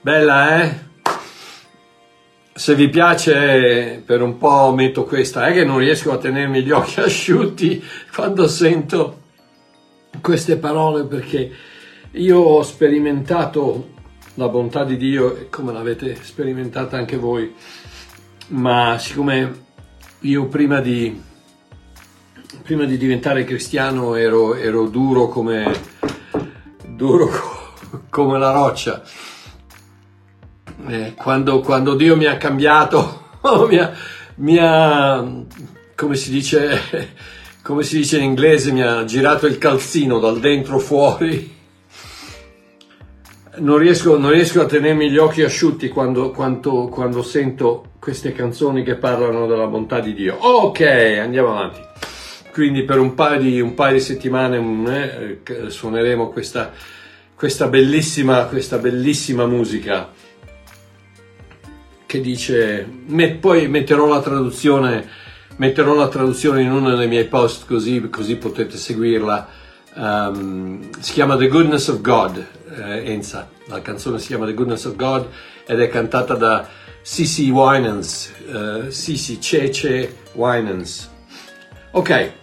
Bella, eh? Se vi piace, per un po' metto questa. È che non riesco a tenermi gli occhi asciutti quando sento queste parole perché io ho sperimentato la bontà di Dio come l'avete sperimentata anche voi, ma siccome io prima di, prima di diventare cristiano ero, ero duro come, duro come la roccia. Eh, quando, quando, Dio mi ha cambiato, mi, ha, mi ha, come si dice, come si dice in inglese, mi ha girato il calzino dal dentro fuori. Non riesco, non riesco a tenermi gli occhi asciutti quando, quando, quando sento queste canzoni che parlano della bontà di Dio. Ok, andiamo avanti. Quindi per un paio di, un paio di settimane eh, suoneremo questa, questa, bellissima, questa bellissima musica che dice, met, poi metterò la traduzione, metterò la traduzione in uno dei miei post così, così potete seguirla. Um, si chiama The Goodness of God, eh, Enza. La canzone si chiama The Goodness of God ed è cantata da Sisi Winans, uh, Sisi Cece Winans. Ok,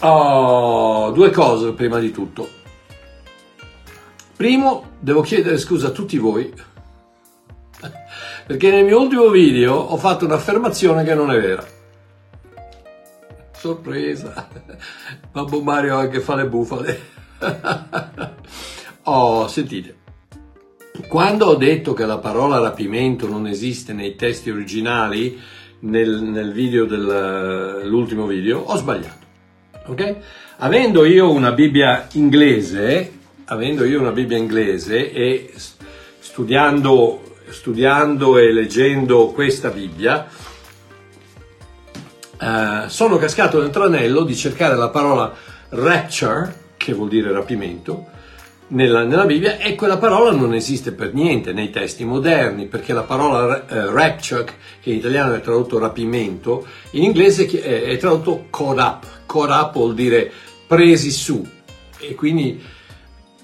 oh, due cose prima di tutto. Primo, devo chiedere scusa a tutti voi perché nel mio ultimo video ho fatto un'affermazione che non è vera. Sorpresa, Babbo Mario anche fa le bufale. oh, sentite, quando ho detto che la parola rapimento non esiste nei testi originali, nel, nel video dell'ultimo video, ho sbagliato. Ok? Avendo io una Bibbia inglese, avendo io una Bibbia inglese e studiando studiando e leggendo questa Bibbia, eh, sono cascato nel tranello di cercare la parola rapture, che vuol dire rapimento, nella, nella, Bibbia e quella parola non esiste per niente nei testi moderni, perché la parola eh, rapture, che in italiano è tradotto rapimento, in inglese è, è tradotto caught up. Up vuol dire presi su e quindi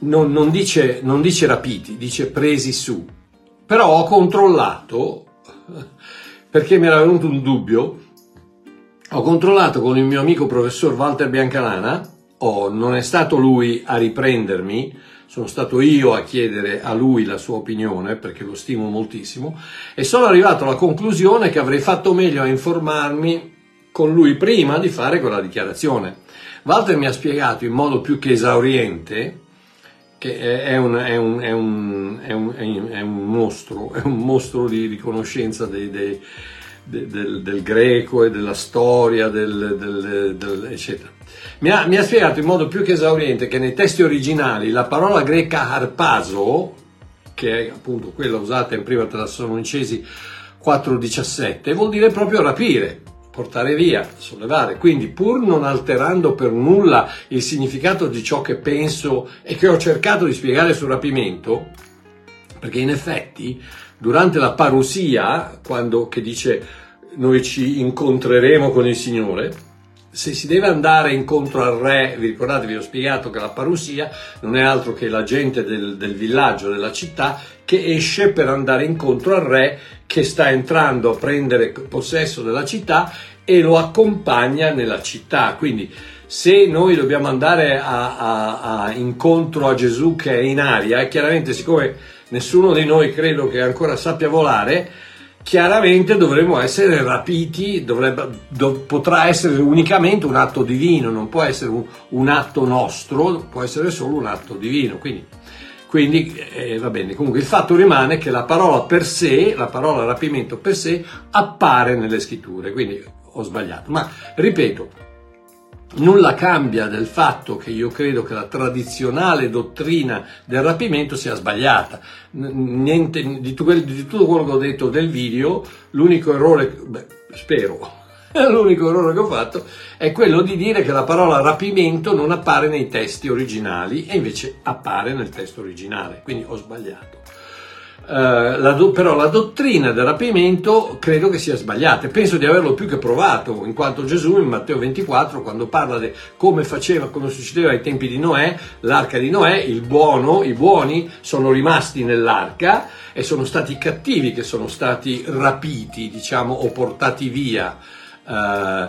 non, non, dice, non dice rapiti, dice presi su. Però ho controllato, perché mi era venuto un dubbio, ho controllato con il mio amico professor Walter Biancalana, oh, non è stato lui a riprendermi, sono stato io a chiedere a lui la sua opinione perché lo stimo moltissimo e sono arrivato alla conclusione che avrei fatto meglio a informarmi con lui prima di fare quella dichiarazione. Walter mi ha spiegato in modo più che esauriente che è un, è un, è un, è un, mostro, è un mostro di, di conoscenza dei, dei, de, del, del, greco e della storia, del, del, eccetera. Mi ha, mi ha, spiegato in modo più che esauriente che nei testi originali la parola greca harpaso, che è appunto quella usata in prima Tessalonicesi 4.17, vuol dire proprio rapire portare via, sollevare. Quindi, pur non alterando per nulla il significato di ciò che penso e che ho cercato di spiegare sul rapimento, perché in effetti durante la parusia, quando che dice noi ci incontreremo con il Signore, se si deve andare incontro al re, vi ricordate, vi ho spiegato che la parusia non è altro che la gente del, del villaggio, della città, che esce per andare incontro al re che sta entrando a prendere possesso della città e lo accompagna nella città. Quindi se noi dobbiamo andare a, a, a incontro a Gesù che è in aria, chiaramente siccome nessuno di noi credo che ancora sappia volare, chiaramente dovremo essere rapiti, dovrebbe, do, potrà essere unicamente un atto divino, non può essere un, un atto nostro, può essere solo un atto divino. Quindi quindi eh, va bene, comunque il fatto rimane che la parola per sé, la parola rapimento per sé, appare nelle scritture, quindi ho sbagliato. Ma ripeto, nulla cambia del fatto che io credo che la tradizionale dottrina del rapimento sia sbagliata. Niente, di, tutto quello che ho detto del video, l'unico errore, beh, spero, L'unico errore che ho fatto è quello di dire che la parola rapimento non appare nei testi originali e invece appare nel testo originale, quindi ho sbagliato. Uh, la do, però la dottrina del rapimento credo che sia sbagliata e penso di averlo più che provato, in quanto Gesù in Matteo 24, quando parla di come faceva, come succedeva ai tempi di Noè, l'arca di Noè, il buono, i buoni sono rimasti nell'arca e sono stati i cattivi che sono stati rapiti, diciamo, o portati via. Uh,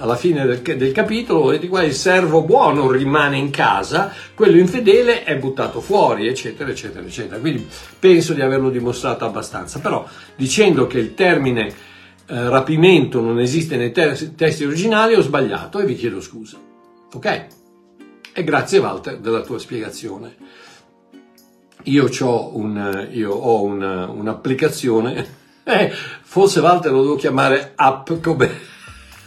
alla fine del, del capitolo, di qua il servo buono rimane in casa, quello infedele è buttato fuori, eccetera, eccetera, eccetera. Quindi penso di averlo dimostrato abbastanza. Però dicendo che il termine eh, rapimento non esiste nei te- testi originali ho sbagliato e vi chiedo scusa. Ok? E grazie Walter della tua spiegazione. Io, un, io ho un, un'applicazione, eh, forse Walter lo devo chiamare app come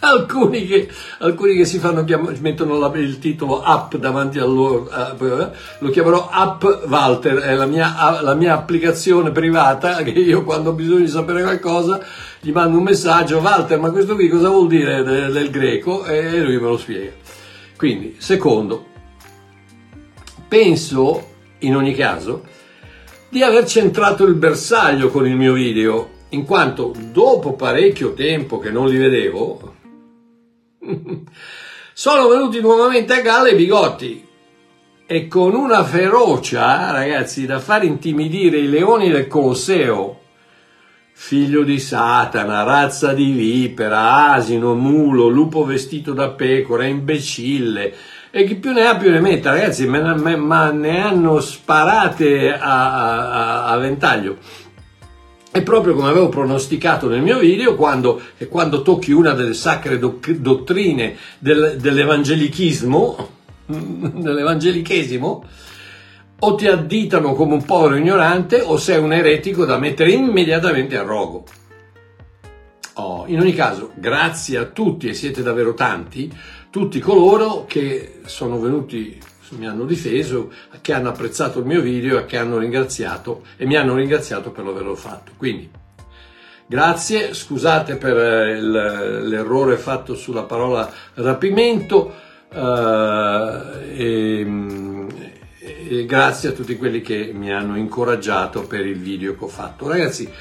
alcuni che, alcuni che si fanno chiamare, mettono la, il titolo app davanti a loro, uh, lo chiamerò app Walter, è la mia, la mia, applicazione privata che io quando ho bisogno di sapere qualcosa gli mando un messaggio, Walter ma questo qui cosa vuol dire del, del greco? E lui me lo spiega. Quindi, secondo, penso in ogni caso di aver centrato il bersaglio con il mio video, in quanto dopo parecchio tempo che non li vedevo, sono venuti nuovamente a galla i bigotti e con una ferocia, ragazzi, da far intimidire i leoni del Colosseo. Figlio di Satana, razza di vipera, asino, mulo, lupo vestito da pecora, imbecille. E chi più ne ha più ne metta, ragazzi, ma ne hanno sparate a, a, a ventaglio. È proprio come avevo pronosticato nel mio video, quando, quando tocchi una delle sacre dottrine del, dell'evangelichismo, dell'evangelichesimo, o ti additano come un povero ignorante o sei un eretico da mettere immediatamente a rogo. Oh, in ogni caso, grazie a tutti, e siete davvero tanti, tutti coloro che sono venuti mi hanno difeso, che hanno apprezzato il mio video e che hanno ringraziato e mi hanno ringraziato per averlo fatto. Quindi grazie, scusate per eh, l'errore fatto sulla parola rapimento eh, e, e grazie a tutti quelli che mi hanno incoraggiato per il video che ho fatto. Ragazzi,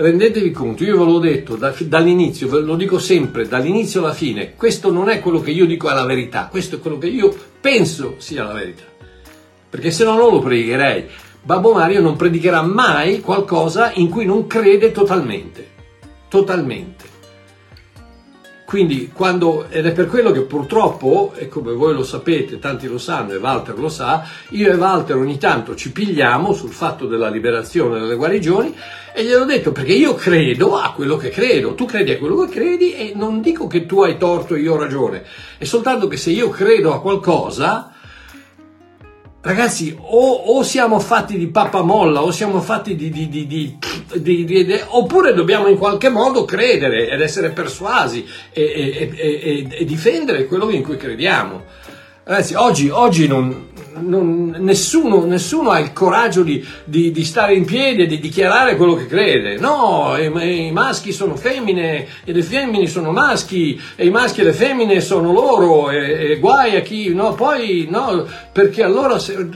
rendetevi conto, io ve l'ho detto da, dall'inizio, ve lo dico sempre, dall'inizio alla fine, questo non è quello che io dico è la verità, questo è quello che io penso sia la verità. Perché se no non lo predicherei. Babbo Mario non predicherà mai qualcosa in cui non crede totalmente. Totalmente. Quindi quando, ed è per quello che purtroppo, e come voi lo sapete, tanti lo sanno e Walter lo sa, io e Walter ogni tanto ci pigliamo sul fatto della liberazione delle guarigioni e gliel'ho detto perché io credo a quello che credo, tu credi a quello che credi e non dico che tu hai torto e io ho ragione, è soltanto che se io credo a qualcosa, Ragazzi, o, o, siamo fatti di pappamolla, o siamo fatti di, di, di, di, oppure dobbiamo in qualche modo credere ed essere persuasi e, e, e, e difendere quello in cui crediamo. Ragazzi, oggi, oggi non, non, nessuno, nessuno, ha il coraggio di, di, di, stare in piedi e di dichiarare quello che crede. No, i, i, maschi sono femmine e le femmine sono maschi e i maschi e le femmine sono loro e, e guai a chi... No, poi no, perché allora... Se,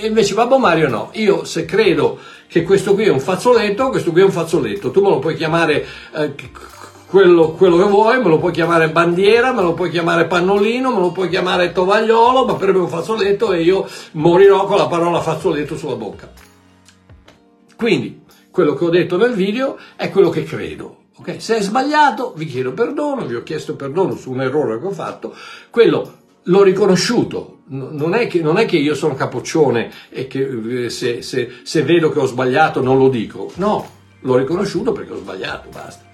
e invece Babbo Mario no, io se credo che questo qui è un fazzoletto, questo qui è un fazzoletto, tu me lo puoi chiamare... Eh, quello, quello, che vuoi, me lo puoi chiamare bandiera, me lo puoi chiamare pannolino, me lo puoi chiamare tovagliolo, ma per me è un fazzoletto e io morirò con la parola fazzoletto sulla bocca. Quindi, quello che ho detto nel video è quello che credo. Okay? Se è sbagliato, vi chiedo perdono, vi ho chiesto perdono su un errore che ho fatto, quello l'ho riconosciuto. Non è, che, non è che io sono capoccione e che eh, se, se, se vedo che ho sbagliato non lo dico. No, l'ho riconosciuto perché ho sbagliato, basta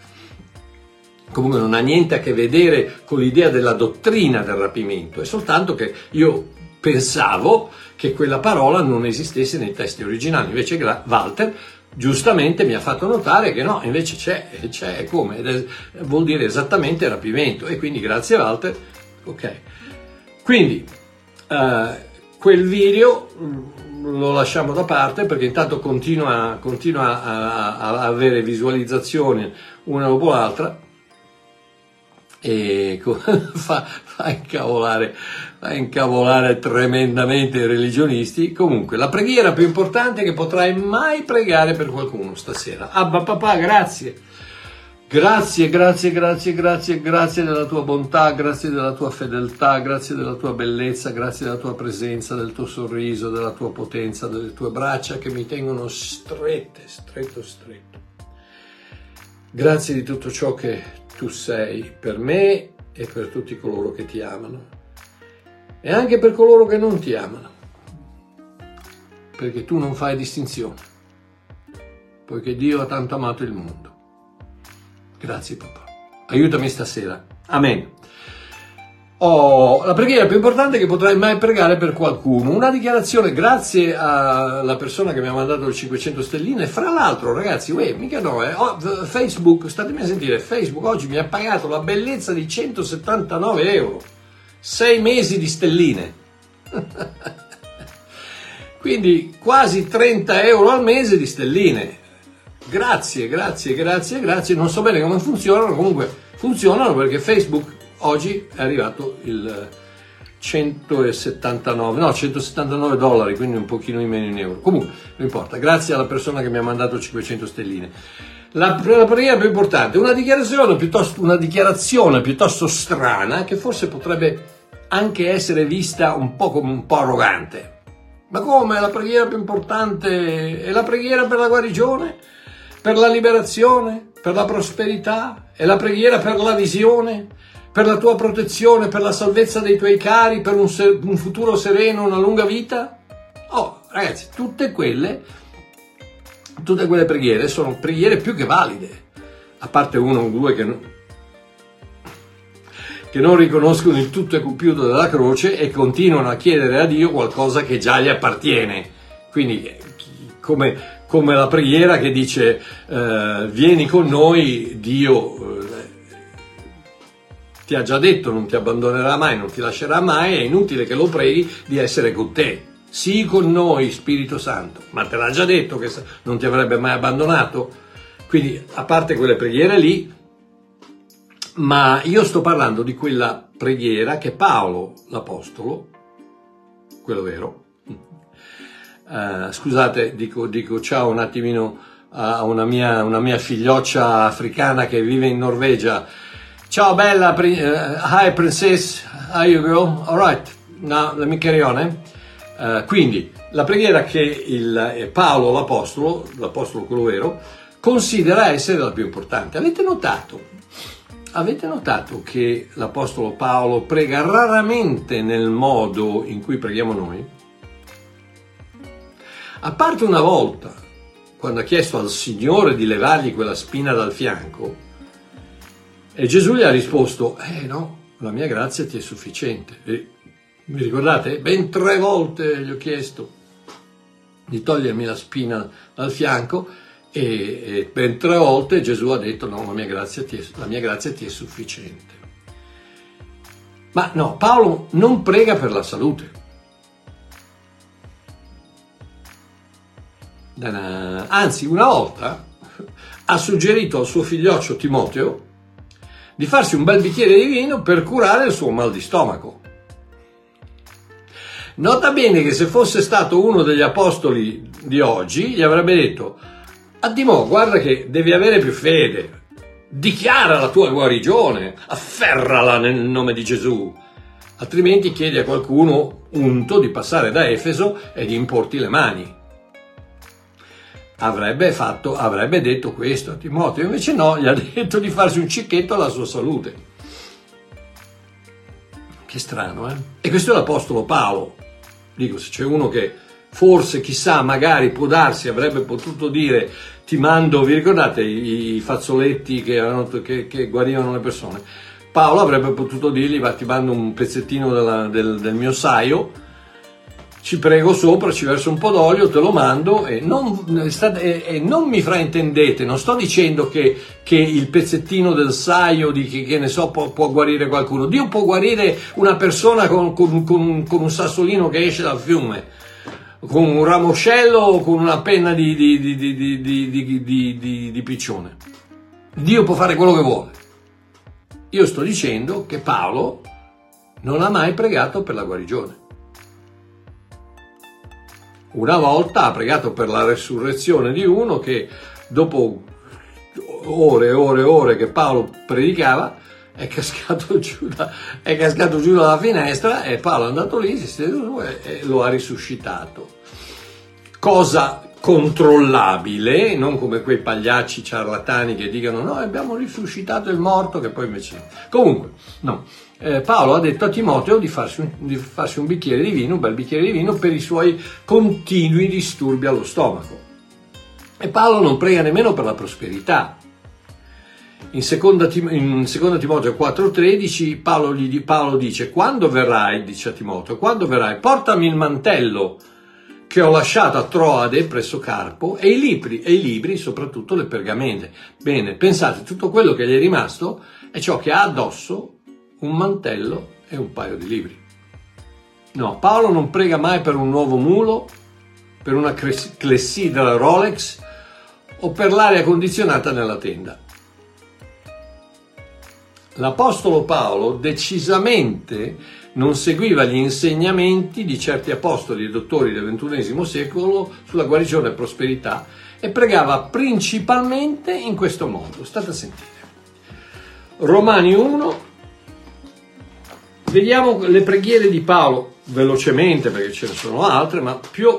comunque non ha niente a che vedere con l'idea della dottrina del rapimento, è soltanto che io pensavo che quella parola non esistesse nei testi originali, invece Walter giustamente mi ha fatto notare che no, invece c'è, c'è come, è, vuol dire esattamente rapimento e quindi grazie Walter, ok. Quindi eh, quel video mm, lo lasciamo da parte perché intanto continua, continua a, a, avere visualizzazioni una dopo l'altra e fa, fa, incavolare, fa incavolare tremendamente i religionisti. Comunque, la preghiera più importante che potrai mai pregare per qualcuno stasera. Abba papà, grazie. Grazie, grazie, grazie, grazie, grazie della tua bontà, grazie della tua fedeltà, grazie della tua bellezza, grazie della tua presenza, del tuo sorriso, della tua potenza, delle tue braccia che mi tengono strette, stretto, stretto. Grazie di tutto ciò che tu sei per me e per tutti coloro che ti amano. E anche per coloro che non ti amano, perché tu non fai distinzione, poiché Dio ha tanto amato il mondo Grazie papà. Aiutami stasera. Amen. Oh, la preghiera più importante che potrai mai pregare per qualcuno. Una dichiarazione grazie alla persona che mi ha mandato le 500 stelline. Fra l'altro, ragazzi, uè, mica no, eh. oh, Facebook, statemi a sentire, Facebook oggi mi ha pagato la bellezza di 179 euro. Sei mesi di stelline. Quindi quasi 30 euro al mese di stelline. Grazie, grazie, grazie, grazie. Non so bene come funzionano, comunque funzionano perché Facebook oggi è arrivato il 179, no, 179 dollari, quindi un pochino di meno in euro. Comunque, non importa. Grazie alla persona che mi ha mandato 500 stelline. La, la preghiera più importante, una dichiarazione, piuttosto, una dichiarazione piuttosto strana che forse potrebbe anche essere vista un po' come un po' arrogante. Ma come? La preghiera più importante è la preghiera per la guarigione? Per la liberazione, per la prosperità, è la preghiera per la visione, per la tua protezione, per la salvezza dei tuoi cari, per un, un futuro sereno, una lunga vita? Oh, ragazzi, tutte quelle, tutte quelle preghiere sono preghiere più che valide, a parte uno o due che non, che non riconoscono il tutto e compiuto della croce e continuano a chiedere a Dio qualcosa che già gli appartiene. Quindi, come come la preghiera che dice eh, vieni con noi, Dio eh, ti ha già detto non ti abbandonerà mai, non ti lascerà mai, è inutile che lo preghi di essere con te. Sii con noi, Spirito Santo, ma te l'ha già detto che non ti avrebbe mai abbandonato. Quindi, a parte quelle preghiere lì, ma io sto parlando di quella preghiera che Paolo, l'Apostolo, quello vero, Uh, scusate, dico, dico, ciao un attimino a una mia, una mia, figlioccia africana che vive in Norvegia. Ciao bella, uh, hi princess, how you go? Alright, now let me carry on. Eh? Uh, quindi, la preghiera che il, eh, Paolo, l'Apostolo, l'Apostolo quello vero, considera essere la più importante. Avete notato? Avete notato che l'Apostolo Paolo prega raramente nel modo in cui preghiamo noi? A parte una volta, quando ha chiesto al Signore di levargli quella spina dal fianco, e Gesù gli ha risposto, eh no, la mia grazia ti è sufficiente. E, mi ricordate? Ben tre volte gli ho chiesto di togliermi la spina dal fianco e, e ben tre volte Gesù ha detto no, la mia grazia ti è, la mia grazia ti è sufficiente. Ma no, Paolo non prega per la salute. Anzi, una volta ha suggerito al suo figlioccio Timoteo di farsi un bel bicchiere di vino per curare il suo mal di stomaco. Nota bene che se fosse stato uno degli apostoli di oggi, gli avrebbe detto: Addimo, guarda che devi avere più fede, dichiara la tua guarigione, afferrala nel nome di Gesù, altrimenti chiedi a qualcuno unto di passare da Efeso e di importi le mani avrebbe, fatto, avrebbe detto questo a Timoteo, invece no, gli ha detto di farsi un cicchetto alla sua salute. Che strano, eh? E questo è l'Apostolo Paolo. Dico, se c'è uno che forse, chissà, magari può darsi, avrebbe potuto dire ti mando, vi ricordate i, fazzoletti che, erano, che, che, guarivano le persone? Paolo avrebbe potuto dirgli, va, ti mando un pezzettino della, del, del mio saio, ci prego sopra, ci verso un po' d'olio, te lo mando e non, e, e non mi fraintendete, non sto dicendo che, che, il pezzettino del saio di che, che ne so può, può, guarire qualcuno. Dio può guarire una persona con, con, con, con, un sassolino che esce dal fiume, con un ramoscello o con una penna di, di, di, di piccione. Dio può fare quello che vuole. Io sto dicendo che Paolo non ha mai pregato per la guarigione. Una volta ha pregato per la resurrezione di uno che dopo ore e ore e ore che Paolo predicava è cascato giù, da, è cascato giù dalla finestra e Paolo è andato lì, si è seduto e, lo ha risuscitato. Cosa controllabile, non come quei pagliacci ciarlatani che dicono no, abbiamo risuscitato il morto che poi invece. Comunque, no. Eh, Paolo ha detto a Timoteo di farsi, un, di farsi un bicchiere di vino, un bel bicchiere di vino per i suoi continui disturbi allo stomaco. E Paolo non prega nemmeno per la prosperità. In seconda, in seconda Timoteo 4,13 Paolo, Paolo dice: Quando verrai, dice a Timoteo, quando verrai, portami il mantello che ho lasciato a Troade presso Carpo e i libri, e i libri, soprattutto le pergamente. Bene, pensate, tutto quello che gli è rimasto è ciò che ha addosso un mantello e un paio di libri. No, Paolo non prega mai per un nuovo mulo, per una clessidra Rolex o per l'aria condizionata nella tenda. L'Apostolo Paolo decisamente non seguiva gli insegnamenti di certi apostoli e dottori del XXI secolo sulla guarigione e prosperità e pregava principalmente in questo modo. State a sentire. Romani 1, vediamo le preghiere di Paolo velocemente perché ce ne sono altre, ma più,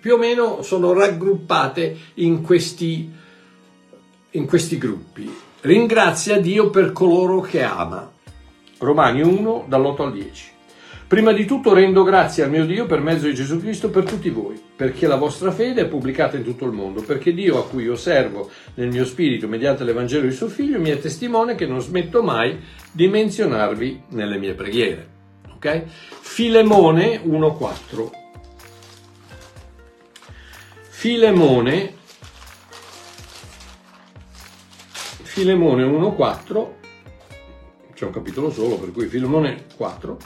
più o meno sono raggruppate in questi, in questi gruppi. Ringrazia Dio per coloro che ama. Romani 1 dall'8 al 10. Prima di tutto rendo grazie al mio Dio per mezzo di Gesù Cristo per tutti voi, perché la vostra fede è pubblicata in tutto il mondo, perché Dio a cui io servo nel mio spirito mediante l'Evangelo di suo Figlio mi è testimone che non smetto mai di menzionarvi nelle mie preghiere. Ok? Filemone 1.4 Filemone Filemone 1.4 c'è un capitolo solo per cui Filemone 4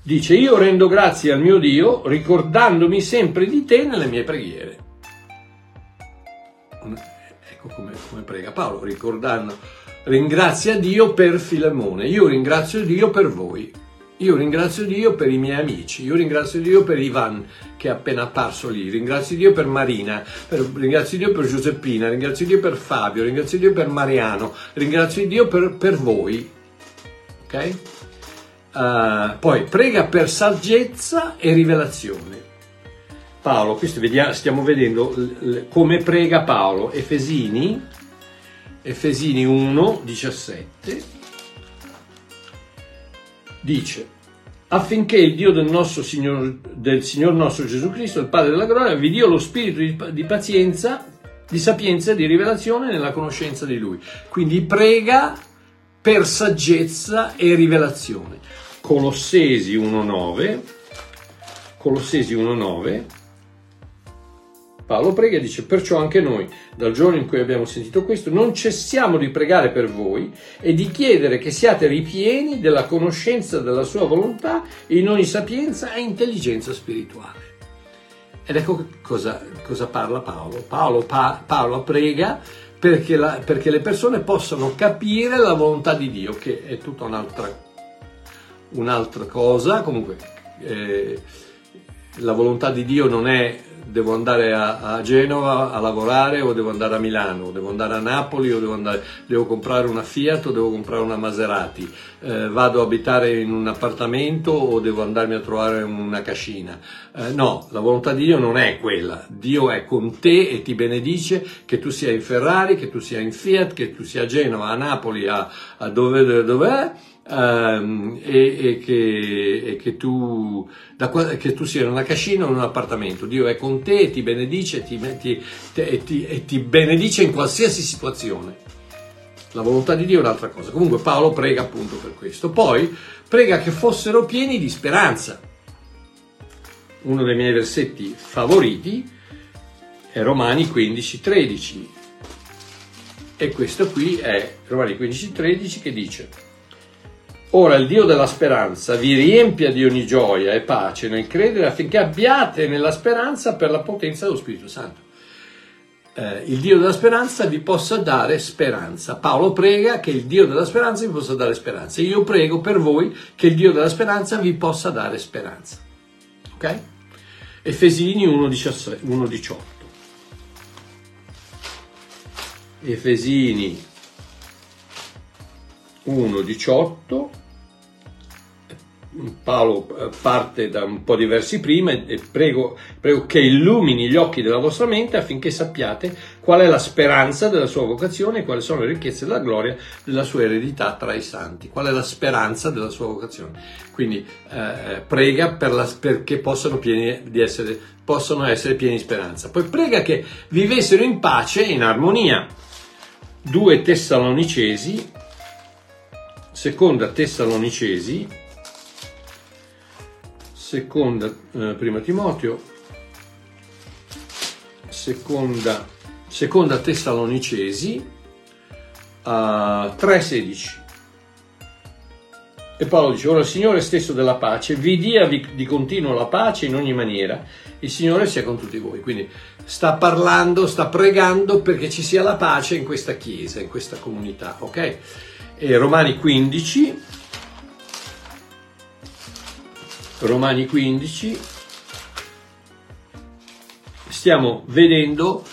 Dice, io rendo grazie al mio Dio ricordandomi sempre di te nelle mie preghiere. Ecco come, come prega Paolo, ricordando, ringrazia Dio per Filemone, io ringrazio Dio per voi, io ringrazio Dio per i miei amici, io ringrazio Dio per Ivan che è appena apparso lì, ringrazio Dio per Marina, per, ringrazio Dio per Giuseppina, ringrazio Dio per Fabio, ringrazio Dio per Mariano, ringrazio Dio per, per voi. Ok? Uh, poi prega per saggezza e rivelazione. Paolo, vediamo, stiamo vedendo come prega Paolo, Efesini, Efesini 1, 17, dice affinché il Dio del, nostro Signor, del Signor nostro Gesù Cristo, il Padre della gloria, vi dia lo spirito di, di pazienza, di sapienza e di rivelazione nella conoscenza di Lui. Quindi prega per saggezza e rivelazione. Colossesi 1.9, Colossesi 1.9, Paolo prega e dice, perciò anche noi, dal giorno in cui abbiamo sentito questo, non cessiamo di pregare per voi e di chiedere che siate ripieni della conoscenza della sua volontà in ogni sapienza e intelligenza spirituale. Ed ecco cosa, cosa parla Paolo. Paolo, pa, Paolo prega perché, la, perché le persone possano capire la volontà di Dio, che è tutta un'altra un'altra cosa, comunque eh, la volontà di Dio non è devo andare a, a, Genova a lavorare o devo andare a Milano, o devo andare a Napoli o devo, andare, devo comprare una Fiat o devo comprare una Maserati, eh, vado a abitare in un appartamento o devo andarmi a trovare una cascina. Eh, no, la volontà di Dio non è quella, Dio è con te e ti benedice che tu sia in Ferrari, che tu sia in Fiat, che tu sia a Genova, a Napoli, a, a dove, dove è Um, e, e, che, e che, tu, da, che, tu, sia in una cascina o in un appartamento. Dio è con te ti benedice ti, ti, ti, e ti benedice in qualsiasi situazione. La volontà di Dio è un'altra cosa. Comunque Paolo prega appunto per questo. Poi prega che fossero pieni di speranza. Uno dei miei versetti favoriti è Romani 15:13. E questo qui è Romani 15:13 che dice Ora il Dio della speranza vi riempia di ogni gioia e pace nel credere affinché abbiate nella speranza per la potenza dello Spirito Santo. eh, il Dio della speranza vi possa dare speranza. Paolo prega che il Dio della speranza vi possa dare speranza. Io prego per voi che il Dio della speranza vi possa dare speranza. Ok? Efesini 1,18. Efesini 1,18 Paolo eh, parte da un po' di versi prima e prego, prego, che illumini gli occhi della vostra mente affinché sappiate qual è la speranza della sua vocazione e quali sono le ricchezze della gloria della sua eredità tra i santi. Qual è la speranza della sua vocazione? Quindi eh, prega per la, perché possano, essere, possono essere pieni di speranza. Poi prega che vivessero in pace e in armonia. Due Tessalonicesi, seconda Tessalonicesi, seconda eh, prima Timoteo, seconda, seconda Tessalonicesi uh, 3,16. E Paolo dice, ora il Signore stesso della pace vi dia di continuo la pace in ogni maniera, il Signore sia con tutti voi. Quindi sta parlando, sta pregando perché ci sia la pace in questa chiesa, in questa comunità, ok? E Romani 15, Romani 15, stiamo vedendo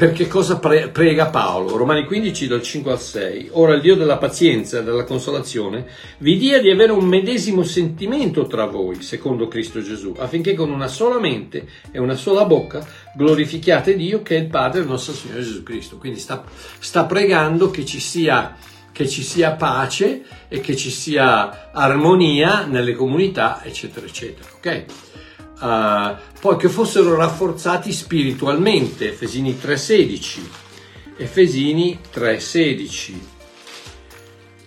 perché cosa pre- prega Paolo. Romani 15 dal 5 al 6. Ora il Dio della pazienza e della consolazione vi dia di avere un medesimo sentimento tra voi, secondo Cristo Gesù, affinché con una sola mente e una sola bocca glorifichiate Dio che è il Padre del nostro Signore Gesù Cristo. Quindi sta, sta pregando che ci sia che ci sia pace e che ci sia armonia nelle comunità, eccetera, eccetera. Ok? Uh, poi che fossero rafforzati spiritualmente, Efesini 3:16. Efesini 3:16.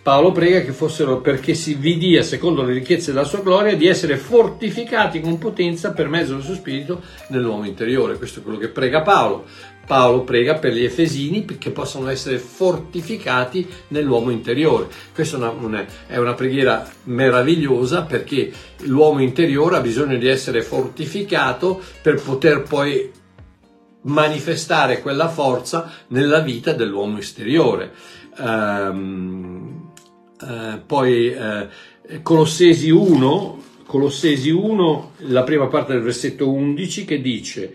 Paolo prega che fossero perché si vi dia, secondo le ricchezze della sua gloria, di essere fortificati con potenza per mezzo del suo spirito nell'uomo interiore. Questo è quello che prega Paolo. Paolo prega per gli Efesini che possano essere fortificati nell'uomo interiore. Questa è una, una, è una, preghiera meravigliosa perché l'uomo interiore ha bisogno di essere fortificato per poter poi manifestare quella forza nella vita dell'uomo esteriore. Um, uh, poi uh, Colossesi 1, Colossesi 1, la prima parte del versetto 11 che dice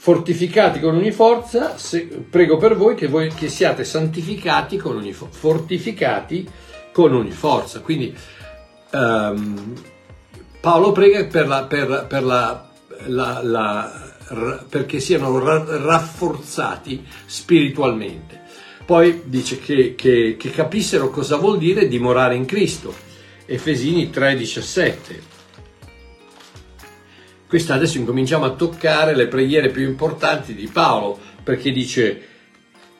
fortificati con ogni forza, se, prego per voi che, voi che siate santificati con ogni forza, fortificati con ogni forza. Quindi um, Paolo prega per la, per, per la, la, perché siano rafforzati spiritualmente. Poi dice che, che, che capissero cosa vuol dire dimorare in Cristo. Efesini 3:17 questa adesso incominciamo a toccare le preghiere più importanti di Paolo, perché dice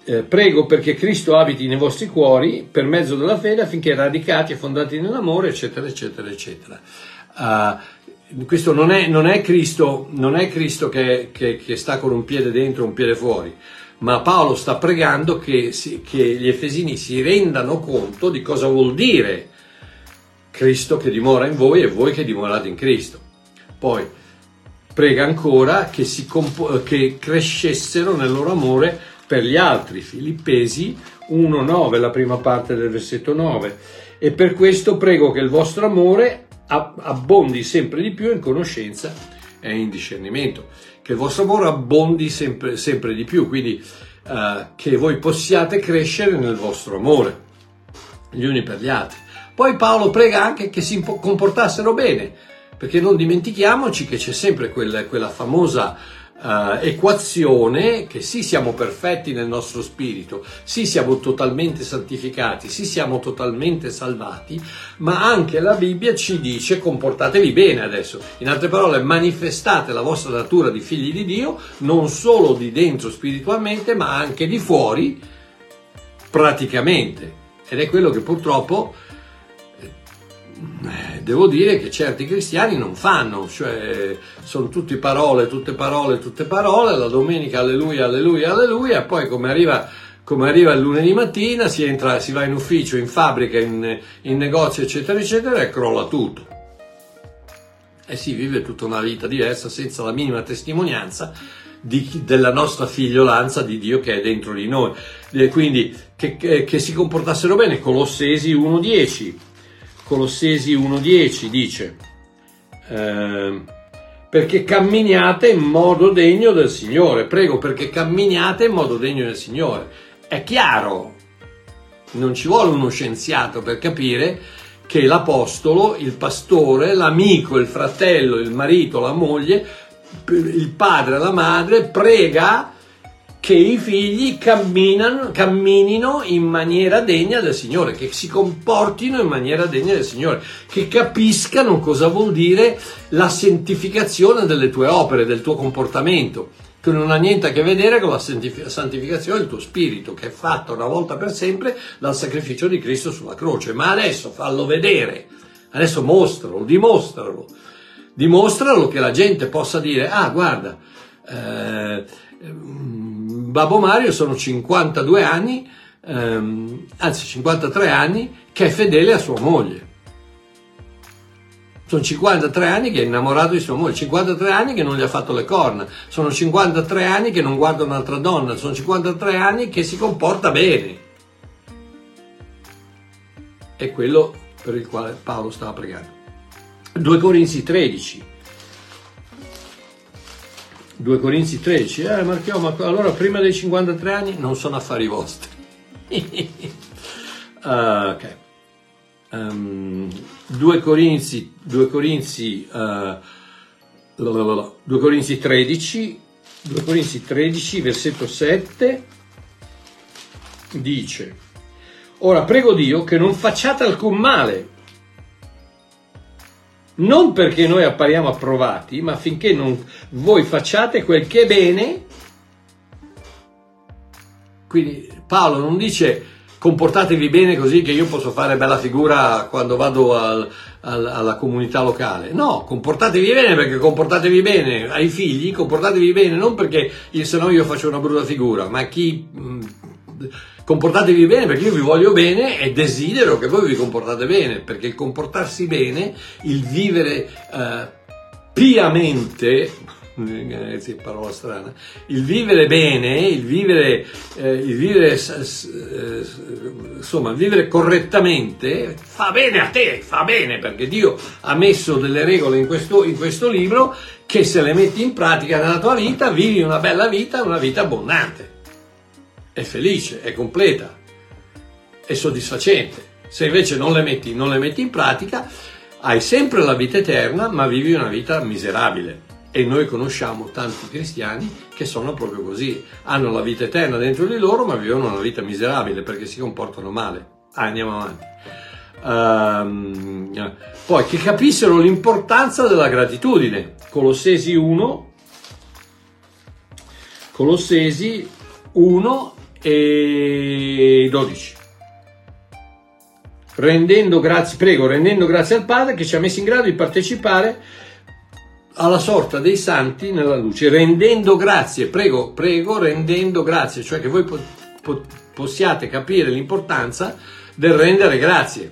eh, prego perché Cristo abiti nei vostri cuori per mezzo della fede affinché radicati e fondati nell'amore, eccetera, eccetera, eccetera. Uh, questo non è, non è, Cristo, non è Cristo che, che, che, sta con un piede dentro e un piede fuori, ma Paolo sta pregando che, che gli Efesini si rendano conto di cosa vuol dire Cristo che dimora in voi e voi che dimorate in Cristo. Poi, prega ancora che, compo- che crescessero nel loro amore per gli altri. Filippesi 1.9, la prima parte del versetto 9. E per questo prego che il vostro amore abbondi sempre di più in conoscenza e in discernimento. Che il vostro amore abbondi sempre, sempre di più, quindi uh, che voi possiate crescere nel vostro amore, gli uni per gli altri. Poi Paolo prega anche che si comportassero bene, perché non dimentichiamoci che c'è sempre quella, quella famosa uh, equazione che sì siamo perfetti nel nostro spirito, sì siamo totalmente santificati, sì siamo totalmente salvati, ma anche la Bibbia ci dice comportatevi bene adesso, in altre parole manifestate la vostra natura di figli di Dio, non solo di dentro spiritualmente, ma anche di fuori praticamente. Ed è quello che purtroppo devo dire che certi cristiani non fanno, cioè sono tutte parole, tutte parole, tutte parole, la domenica alleluia, alleluia, alleluia, poi come arriva, come arriva il lunedì mattina si, entra, si va in ufficio, in fabbrica, in, in negozio, eccetera, eccetera, e crolla tutto. E si vive tutta una vita diversa senza la minima testimonianza di, della nostra figliolanza di Dio che è dentro di noi. E quindi che, che, che si comportassero bene. Colossesi 1.10. Colossesi 1.10 dice, eh, perché camminiate in modo degno del Signore. Prego perché camminiate in modo degno del Signore. È chiaro, non ci vuole uno scienziato per capire che l'apostolo, il pastore, l'amico, il fratello, il marito, la moglie, il padre, la madre prega che i figli camminino in maniera degna del Signore, che si comportino in maniera degna del Signore, che capiscano cosa vuol dire la santificazione delle tue opere, del tuo comportamento che non ha niente a che vedere con la santificazione del tuo spirito, che è fatta una volta per sempre dal sacrificio di Cristo sulla croce. Ma adesso fallo vedere, adesso mostralo, dimostralo, dimostralo che la gente possa dire, ah guarda, eh, Babbo Mario sono 52 anni, ehm, anzi 53 anni, che è fedele a sua moglie. Sono 53 anni che è innamorato di sua moglie, 53 anni che non gli ha fatto le corna, sono 53 anni che non guarda un'altra donna, sono 53 anni che si comporta bene. È quello per il quale Paolo stava pregando. 2 Corinzi 13. 2 Corinzi 13. Eh, Marchio, ma allora prima dei 53 anni non sono affari vostri. uh, ok. Um, 2 Corinzi, 2 Corinzi, uh, 2 Corinzi 13, 2 Corinzi 13, versetto 7, dice, ora prego Dio che non facciate alcun male, non perché noi appariamo approvati, ma affinché non, voi facciate quel che è bene. Quindi Paolo non dice comportatevi bene così che io posso fare bella figura quando vado al, al, alla comunità locale. No, comportatevi bene perché comportatevi bene ai figli, comportatevi bene non perché se no io faccio una brutta figura, ma chi... Comportatevi bene perché io vi voglio bene e desidero che voi vi comportate bene, perché il comportarsi bene, il vivere eh, piamente, eh, sì, parola strana, il vivere bene, il vivere, eh, il vivere, eh, insomma, vivere correttamente fa bene a te, fa bene perché Dio ha messo delle regole in questo, in questo libro che se le metti in pratica nella tua vita vivi una bella vita, una vita abbondante, è felice, è completa, è soddisfacente. Se invece non le metti, non le metti in pratica, hai sempre la vita eterna, ma vivi una vita miserabile. E noi conosciamo tanti cristiani che sono proprio così, hanno la vita eterna dentro di loro ma vivono una vita miserabile perché si comportano male. Ah, andiamo avanti. Um, poi che capissero l'importanza della gratitudine. Colossesi 1, Colossesi 1 e 12. Rendendo grazie, prego, rendendo grazie al Padre che ci ha messo in grado di partecipare alla sorta dei santi nella luce, rendendo grazie, prego, prego, rendendo grazie, cioè che voi po- po- possiate capire l'importanza del rendere grazie.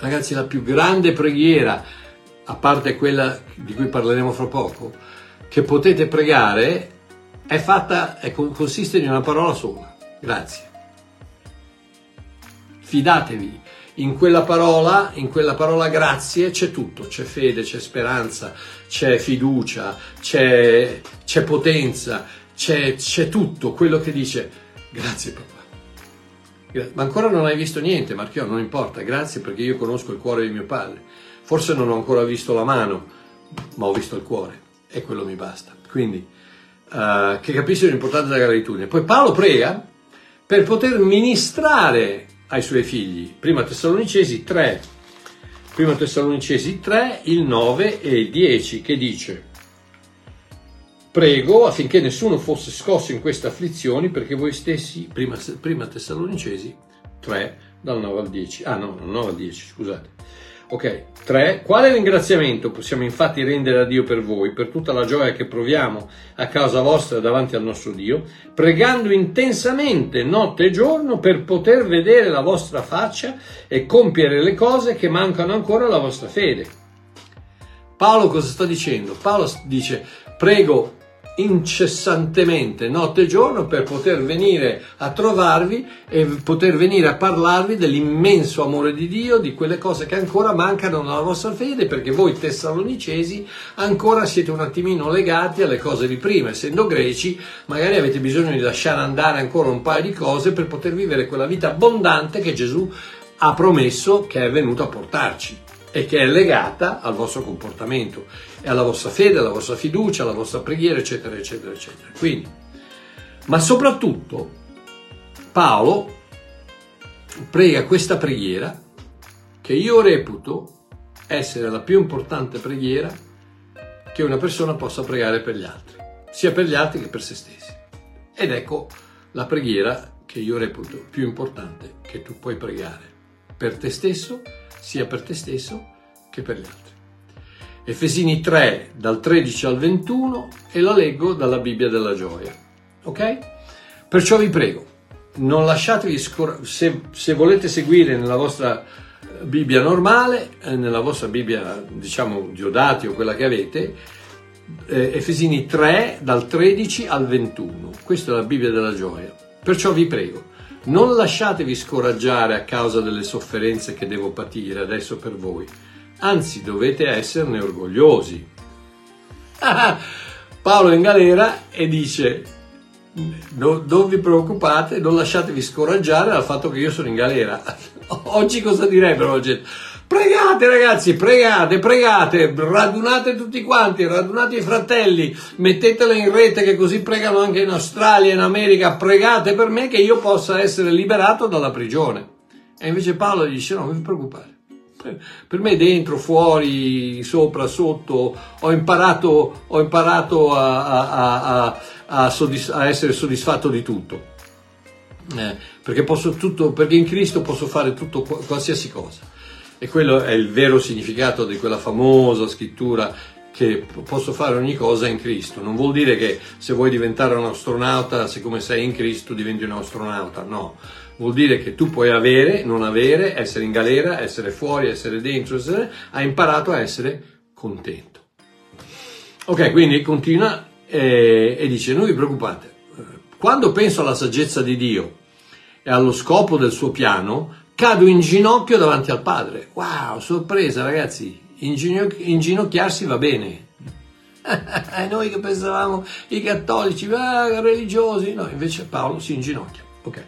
Ragazzi, la più grande preghiera, a parte quella di cui parleremo fra poco, che potete pregare è fatta, è, consiste in una parola sola, grazie. Fidatevi, in quella parola, in quella parola grazie c'è tutto, c'è fede, c'è speranza, c'è fiducia, c'è, c'è potenza, c'è, c'è, tutto quello che dice grazie papà. Ma ancora non hai visto niente, Marchio, non importa, grazie perché io conosco il cuore di mio padre. Forse non ho ancora visto la mano, ma ho visto il cuore e quello mi basta. Quindi, uh, che capiscono l'importanza della gratitudine. Poi Paolo prega per poter ministrare ai suoi figli. Prima Tessalonicesi 3, prima Tessalonicesi 3, il 9 e il 10, che dice Prego affinché nessuno fosse scosso in queste afflizioni, perché voi stessi, prima, prima Tessalonicesi 3, dal 9 al 10, ah no, dal 9 al 10, scusate, Ok, 3. Quale ringraziamento possiamo infatti rendere a Dio per voi, per tutta la gioia che proviamo a causa vostra davanti al nostro Dio, pregando intensamente notte e giorno per poter vedere la vostra faccia e compiere le cose che mancano ancora alla vostra fede? Paolo cosa sta dicendo? Paolo dice, prego incessantemente notte e giorno per poter venire a trovarvi e poter venire a parlarvi dell'immenso amore di Dio, di quelle cose che ancora mancano nella vostra fede, perché voi tessalonicesi ancora siete un attimino legati alle cose di prima, essendo greci, magari avete bisogno di lasciare andare ancora un paio di cose per poter vivere quella vita abbondante che Gesù ha promesso che è venuto a portarci e che è legata al vostro comportamento alla vostra fede, alla vostra fiducia, alla vostra preghiera, eccetera, eccetera, eccetera. Quindi, ma soprattutto Paolo prega questa preghiera che io reputo essere la più importante preghiera che una persona possa pregare per gli altri, sia per gli altri che per se stessi. Ed ecco la preghiera che io reputo più importante che tu puoi pregare per te stesso, sia per te stesso che per gli altri. Efesini 3 dal 13 al 21 e la leggo dalla Bibbia della gioia. Ok? Perciò vi prego, non lasciatevi scoraggiare, se, se, volete seguire nella vostra Bibbia normale, eh, nella vostra Bibbia diciamo Diodati o quella che avete, eh, Efesini 3 dal 13 al 21. Questa è la Bibbia della gioia. Perciò vi prego, non lasciatevi scoraggiare a causa delle sofferenze che devo patire adesso per voi anzi dovete esserne orgogliosi. Paolo è in galera e dice, no, non vi preoccupate, non lasciatevi scoraggiare dal fatto che io sono in galera. Oggi cosa direbbero la gente? Pregate ragazzi, pregate, pregate, radunate tutti quanti, radunate i fratelli, mettetelo in rete che così pregano anche in Australia, in America, pregate per me che io possa essere liberato dalla prigione. E invece Paolo dice no, non vi preoccupate per me dentro, fuori, sopra, sotto, ho imparato, ho imparato a, a, a, a soddisf- essere soddisfatto di tutto. Eh, perché, tutto, perché in Cristo posso fare tutto, qualsiasi cosa. E quello è il vero significato di quella famosa scrittura che posso fare ogni cosa in Cristo. Non vuol dire che se vuoi diventare un astronauta, siccome sei in Cristo, diventi un astronauta. No, vuol dire che tu puoi avere, non avere, essere in galera, essere fuori, essere dentro, essere... hai imparato a essere contento. Ok, quindi continua eh, e dice, non vi preoccupate, quando penso alla saggezza di Dio e allo scopo del suo piano, cado in ginocchio davanti al Padre. Wow, sorpresa ragazzi, inginocchiarsi va bene. Noi che pensavamo i cattolici, ah, religiosi, no, invece Paolo si inginocchia. Ok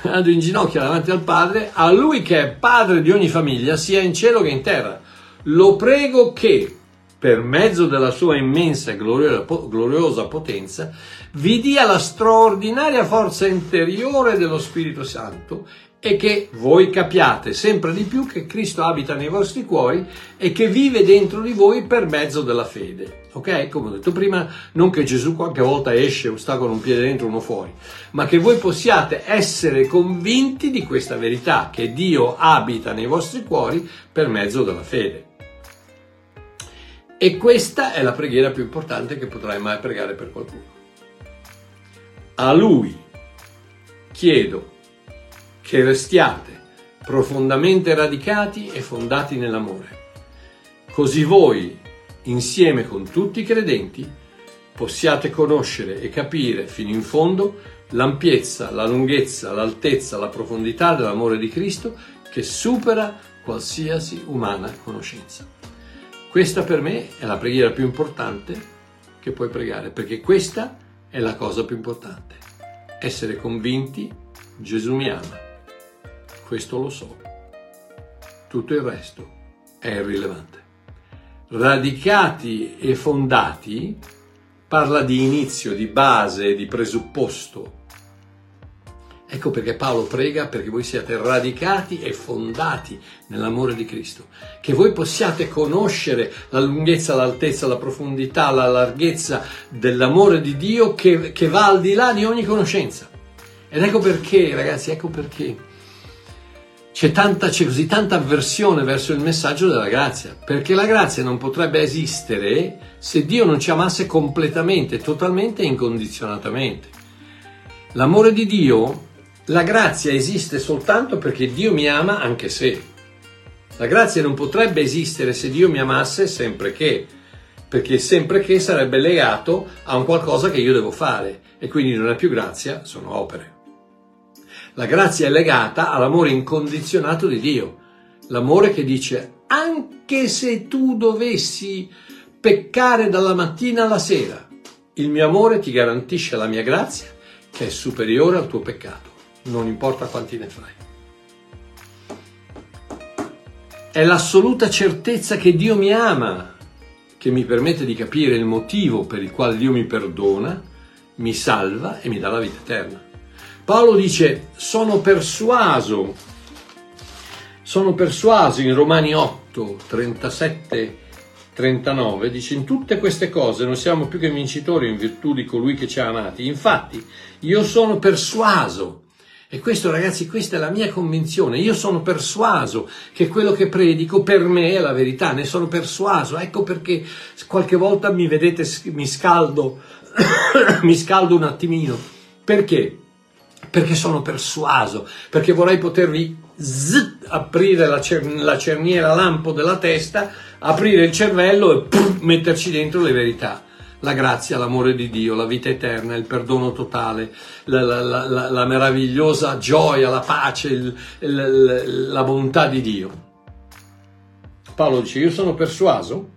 cado in ginocchio davanti al Padre, a Lui che è Padre di ogni famiglia, sia in cielo che in terra. Lo prego che, per mezzo della sua immensa e gloriosa potenza, vi dia la straordinaria forza interiore dello Spirito Santo e che voi capiate sempre di più che Cristo abita nei vostri cuori e che vive dentro di voi per mezzo della fede. Ok? Come ho detto prima, non che Gesù qualche volta esce sta con un piede dentro e uno fuori, ma che voi possiate essere convinti di questa verità, che Dio abita nei vostri cuori per mezzo della fede. E questa è la preghiera più importante che potrai mai pregare per qualcuno. A Lui chiedo che restiate profondamente radicati e fondati nell'amore. Così voi, insieme con tutti i credenti, possiate conoscere e capire fino in fondo l'ampiezza, la lunghezza, l'altezza, la profondità dell'amore di Cristo che supera qualsiasi umana conoscenza. Questa per me è la preghiera più importante che puoi pregare, perché questa è la cosa più importante. Essere convinti Gesù mi ama questo lo so. Tutto il resto è irrilevante. Radicati e fondati parla di inizio, di base, di presupposto. Ecco perché Paolo prega perché voi siate radicati e fondati nell'amore di Cristo, che voi possiate conoscere la lunghezza, l'altezza, la profondità, la larghezza dell'amore di Dio che, che va al di là di ogni conoscenza. Ed ecco perché, ragazzi, ecco perché c'è, tanta, c'è così tanta avversione verso il messaggio della grazia, perché la grazia non potrebbe esistere se Dio non ci amasse completamente, totalmente e incondizionatamente. L'amore di Dio, la grazia esiste soltanto perché Dio mi ama anche se. La grazia non potrebbe esistere se Dio mi amasse sempre che. perché sempre che sarebbe legato a un qualcosa che io devo fare e quindi non è più grazia, sono opere. La grazia è legata all'amore incondizionato di Dio, l'amore che dice anche se tu dovessi peccare dalla mattina alla sera, il mio amore ti garantisce la mia grazia che è superiore al tuo peccato, non importa quanti ne fai. È l'assoluta certezza che Dio mi ama, che mi permette di capire il motivo per il quale Dio mi perdona, mi salva e mi dà la vita eterna. Paolo dice, sono persuaso, sono persuaso in Romani 8, 37, 39, dice, in tutte queste cose non siamo più che vincitori in virtù di colui che ci ha amati. Infatti, io sono persuaso e questo ragazzi, questa è la mia convinzione. Io sono persuaso che quello che predico per me è la verità, ne sono persuaso. Ecco perché qualche volta mi vedete, mi scaldo, mi scaldo un attimino. Perché? Perché sono persuaso, perché vorrei potervi zzz, aprire la, cer- la cerniera lampo della testa, aprire il cervello e pff, metterci dentro le verità la grazia, l'amore di Dio, la vita eterna, il perdono totale, la, la, la, la meravigliosa gioia, la pace, il, il, la bontà di Dio. Paolo dice, io sono persuaso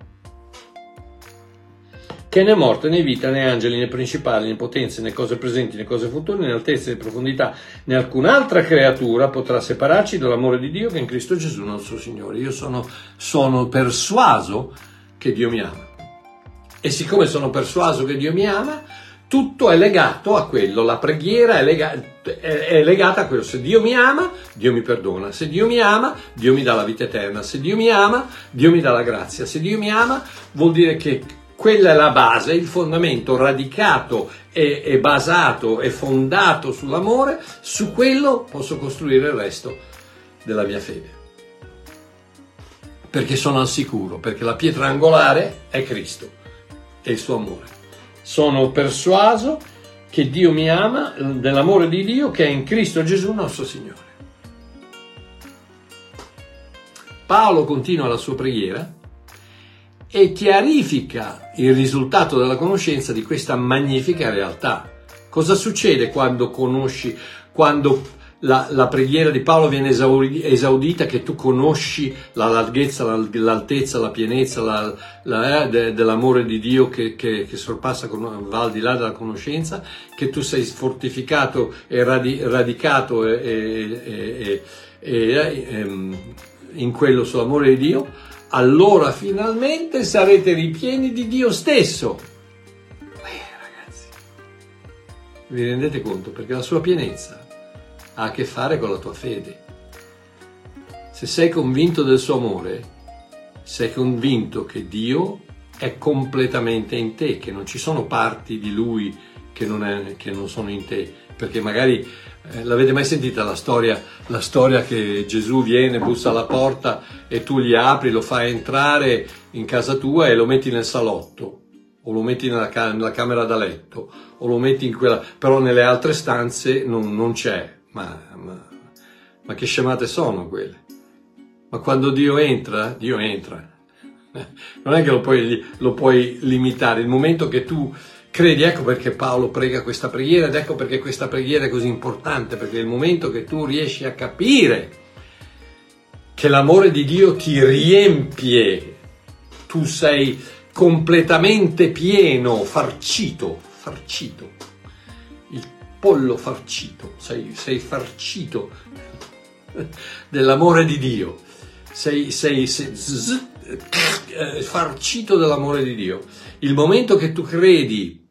che né morte né vita né angeli né principali né potenze né cose presenti né cose future né altezze né profondità né alcun'altra creatura potrà separarci dall'amore di Dio che è in Cristo Gesù nostro Signore. Io sono, sono persuaso che Dio mi ama e siccome sono persuaso che Dio mi ama, tutto è legato a quello, la preghiera è, lega- è, legata a quello. Se Dio mi ama, Dio mi perdona. Se Dio mi ama, Dio mi dà la vita eterna. Se Dio mi ama, Dio mi dà la grazia. Se Dio mi ama, vuol dire che quella è la base, il fondamento radicato e, e basato e fondato sull'amore. Su quello posso costruire il resto della mia fede. Perché sono al sicuro, perché la pietra angolare è Cristo e il suo amore. Sono persuaso che Dio mi ama, dell'amore di Dio che è in Cristo Gesù nostro Signore. Paolo continua la sua preghiera e chiarifica il risultato della conoscenza di questa magnifica realtà. Cosa succede quando conosci, quando la, la, preghiera di Paolo viene esaudita che tu conosci la larghezza, l'altezza, la pienezza la, la, eh, de, dell'amore di Dio che, che, che, sorpassa, va al di là della conoscenza, che tu sei fortificato e radi, radicato e, e, e ehm, in quello sull'amore di Dio, allora finalmente sarete ripieni di Dio stesso. Eh, ragazzi, vi rendete conto? Perché la sua pienezza ha a che fare con la tua fede. Se sei convinto del suo amore, sei convinto che Dio è completamente in te, che non ci sono parti di Lui che non, è, che non sono in te, perché magari eh, l'avete mai sentita la storia, la storia che Gesù viene, bussa alla porta e tu gli apri, lo fai entrare in casa tua e lo metti nel salotto o lo metti nella, nella camera da letto o lo metti in quella, però nelle altre stanze non, non c'è, ma, ma, ma che scemate sono quelle? Ma quando Dio entra, Dio entra. Non è che lo puoi, lo puoi limitare. Il momento che tu credi, ecco perché Paolo prega questa preghiera ed ecco perché questa preghiera è così importante, perché il momento che tu riesci a capire che l'amore di Dio ti riempie, tu sei completamente pieno, farcito, farcito. Pollo farcito, sei, sei farcito dell'amore di Dio, sei, sei, sei zzz, eh, farcito dell'amore di Dio. Il momento che tu credi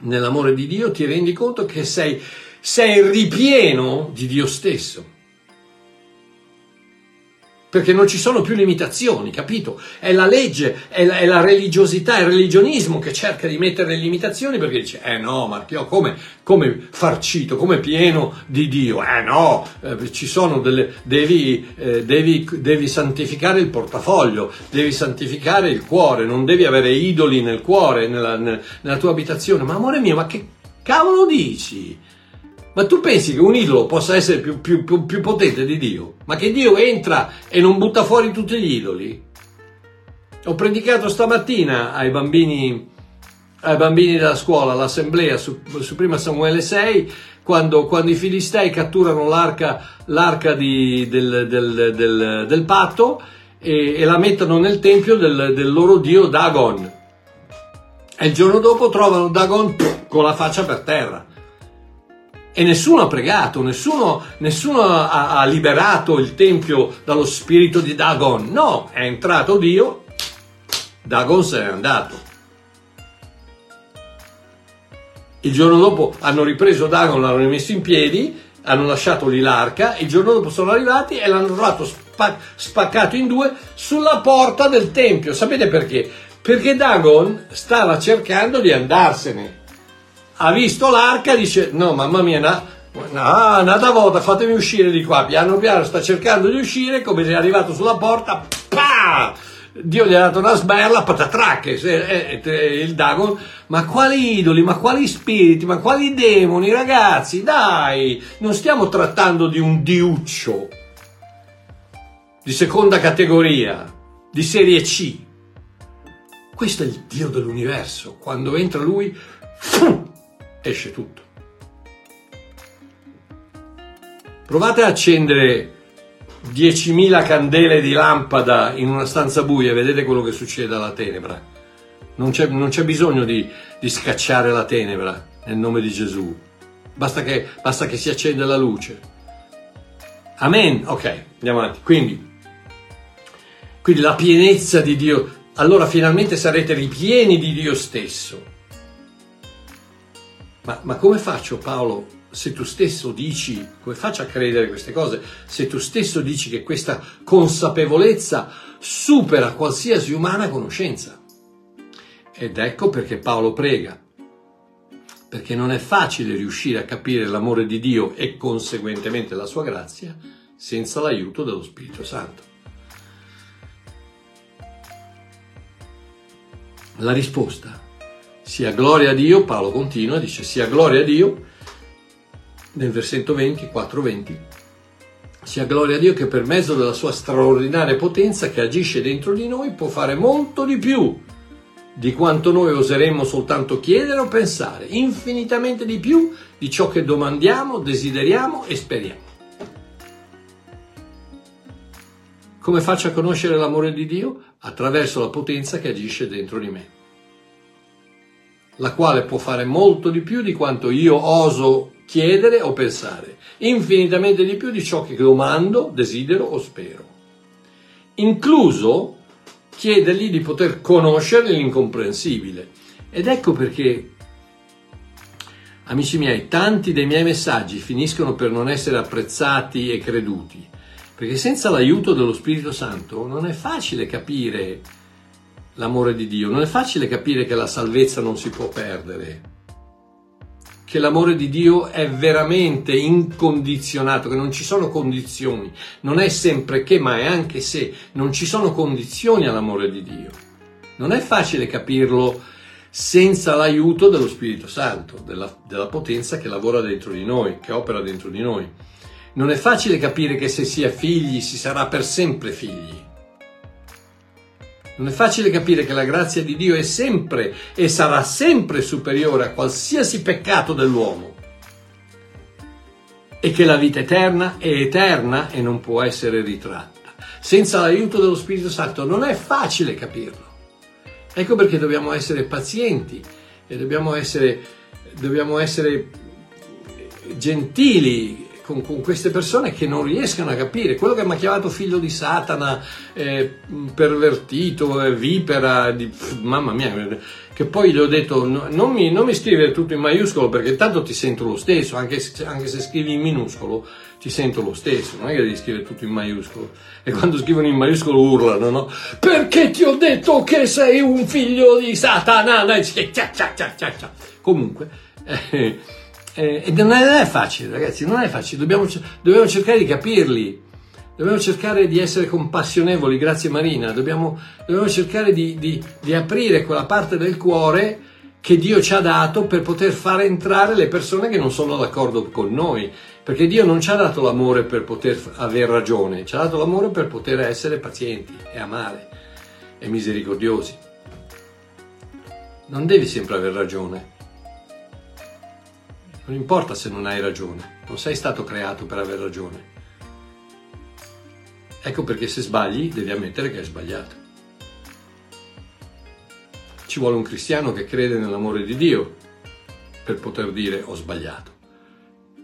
nell'amore di Dio ti rendi conto che sei, sei ripieno di Dio stesso perché non ci sono più limitazioni, capito? È la legge, è la, è la, religiosità, è il religionismo che cerca di mettere le limitazioni perché dice, eh no, Marchio, come, come farcito, come pieno di Dio? Eh no, eh, ci sono delle, devi, eh, devi, devi santificare il portafoglio, devi santificare il cuore, non devi avere idoli nel cuore, nella, nella tua abitazione. Ma amore mio, ma che cavolo dici? Ma tu pensi che un idolo possa essere più, più, più, più, potente di Dio? Ma che Dio entra e non butta fuori tutti gli idoli? Ho predicato stamattina ai bambini, ai bambini della scuola, all'assemblea su, su prima Samuele 6, quando, quando, i filistei catturano l'arca, l'arca di, del, del, del, del, patto e, e, la mettono nel tempio del, loro dio Dagon. E il giorno dopo trovano Dagon con la faccia per terra e nessuno ha pregato, nessuno, nessuno ha, ha, liberato il tempio dallo spirito di Dagon. No, è entrato Dio, Dagon se n'è andato. Il giorno dopo hanno ripreso Dagon, l'hanno rimesso in piedi, hanno lasciato lì l'arca, il giorno dopo sono arrivati e l'hanno trovato spa- spaccato in due sulla porta del tempio. Sapete perché? Perché Dagon stava cercando di andarsene ha visto l'arca e dice no mamma mia na, no, nata volta fatemi uscire di qua. Piano piano sta cercando di uscire come è arrivato sulla porta pa! Dio gli ha dato una sberla patatracche il Dagon ma quali idoli ma quali spiriti ma quali demoni ragazzi dai non stiamo trattando di un diuccio di seconda categoria di serie C. Questo è il Dio dell'universo. Quando entra lui esce tutto. Provate a accendere 10.000 candele di lampada in una stanza buia e vedete quello che succede alla tenebra. Non c'è, non c'è bisogno di, di, scacciare la tenebra nel nome di Gesù. Basta che, basta che si accenda la luce. Amen. Ok, andiamo avanti. Quindi, quindi la pienezza di Dio. Allora finalmente sarete ripieni di Dio stesso ma, ma come faccio Paolo se tu stesso dici, come faccio a credere queste cose, se tu stesso dici che questa consapevolezza supera qualsiasi umana conoscenza? Ed ecco perché Paolo prega, perché non è facile riuscire a capire l'amore di Dio e conseguentemente la sua grazia senza l'aiuto dello Spirito Santo. La risposta sia gloria a Dio, Paolo continua, dice sia gloria a Dio, nel versetto 20, 4, 20, sia gloria a Dio che per mezzo della sua straordinaria potenza che agisce dentro di noi può fare molto di più di quanto noi oseremmo soltanto chiedere o pensare, infinitamente di più di ciò che domandiamo, desideriamo e speriamo. Come faccio a conoscere l'amore di Dio? Attraverso la potenza che agisce dentro di me la quale può fare molto di più di quanto io oso chiedere o pensare, infinitamente di più di ciò che domando, desidero o spero. Incluso chiedergli di poter conoscere l'incomprensibile. Ed ecco perché, amici miei, tanti dei miei messaggi finiscono per non essere apprezzati e creduti, perché senza l'aiuto dello Spirito Santo non è facile capire l'amore di Dio. Non è facile capire che la salvezza non si può perdere, che l'amore di Dio è veramente incondizionato, che non ci sono condizioni, non è sempre che, ma è anche se, non ci sono condizioni all'amore di Dio. Non è facile capirlo senza l'aiuto dello Spirito Santo, della, della potenza che lavora dentro di noi, che opera dentro di noi. Non è facile capire che se si è figli si sarà per sempre figli. Non è facile capire che la grazia di Dio è sempre e sarà sempre superiore a qualsiasi peccato dell'uomo e che la vita eterna è eterna e non può essere ritratta. Senza l'aiuto dello Spirito Santo non è facile capirlo. Ecco perché dobbiamo essere pazienti e dobbiamo essere, dobbiamo essere gentili con, con, queste persone che non riescono a capire quello che mi ha chiamato figlio di Satana, eh, pervertito, eh, vipera, di, pff, mamma mia, che poi gli ho detto no, non, mi, non, mi, scrivere tutto in maiuscolo perché tanto ti sento lo stesso, anche, anche, se scrivi in minuscolo ti sento lo stesso, non è che devi scrivere tutto in maiuscolo. E quando scrivono in maiuscolo urlano, no? Perché ti ho detto che sei un figlio di Satana? Comunque... Eh, eh, e non è facile, ragazzi, non è facile, dobbiamo, dobbiamo, cercare di capirli, dobbiamo cercare di essere compassionevoli, grazie Marina, dobbiamo, dobbiamo cercare di, di, di aprire quella parte del cuore che Dio ci ha dato per poter fare entrare le persone che non sono d'accordo con noi, perché Dio non ci ha dato l'amore per poter avere ragione, ci ha dato l'amore per poter essere pazienti e amare. e misericordiosi. Non devi sempre aver ragione. Non importa se non hai ragione, non sei stato creato per aver ragione. Ecco perché se sbagli devi ammettere che hai sbagliato. Ci vuole un cristiano che crede nell'amore di Dio per poter dire ho sbagliato.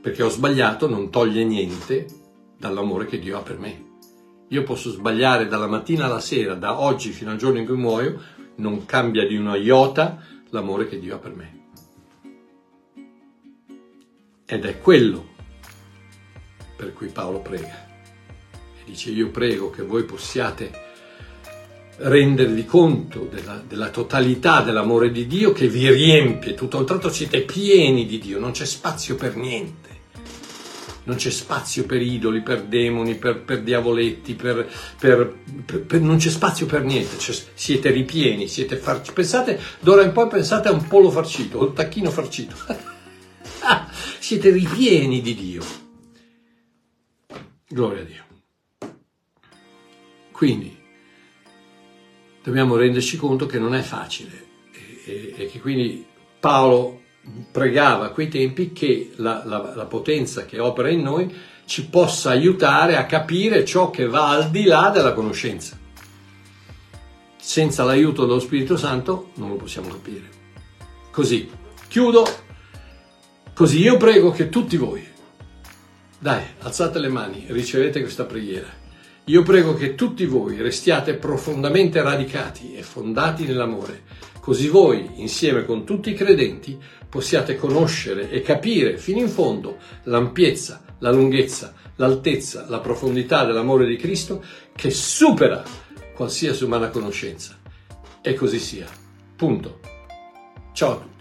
Perché ho sbagliato non toglie niente dall'amore che Dio ha per me. Io posso sbagliare dalla mattina alla sera, da oggi fino al giorno in cui muoio, non cambia di una iota l'amore che Dio ha per me. Ed è quello per cui Paolo prega. E dice io prego che voi possiate rendervi conto della, della, totalità dell'amore di Dio che vi riempie, tutto un tratto siete pieni di Dio, non c'è spazio per niente non c'è spazio per idoli, per demoni, per, per diavoletti, per, per, non c'è spazio per niente, cioè, siete ripieni, siete farciti. Pensate, d'ora in poi pensate a un pollo farcito, un tacchino farcito. siete ripieni di Dio. Gloria a Dio. Quindi dobbiamo renderci conto che non è facile e, e, e che quindi Paolo pregava a quei tempi che la, la, la, potenza che opera in noi ci possa aiutare a capire ciò che va al di là della conoscenza. Senza l'aiuto dello Spirito Santo non lo possiamo capire. Così, chiudo, così io prego che tutti voi, dai, alzate le mani, ricevete questa preghiera. Io prego che tutti voi restiate profondamente radicati e fondati nell'amore, così voi, insieme con tutti i credenti, possiate conoscere e capire fino in fondo l'ampiezza, la lunghezza, l'altezza, la profondità dell'amore di Cristo che supera qualsiasi umana conoscenza. E così sia. Punto. Ciao a tutti.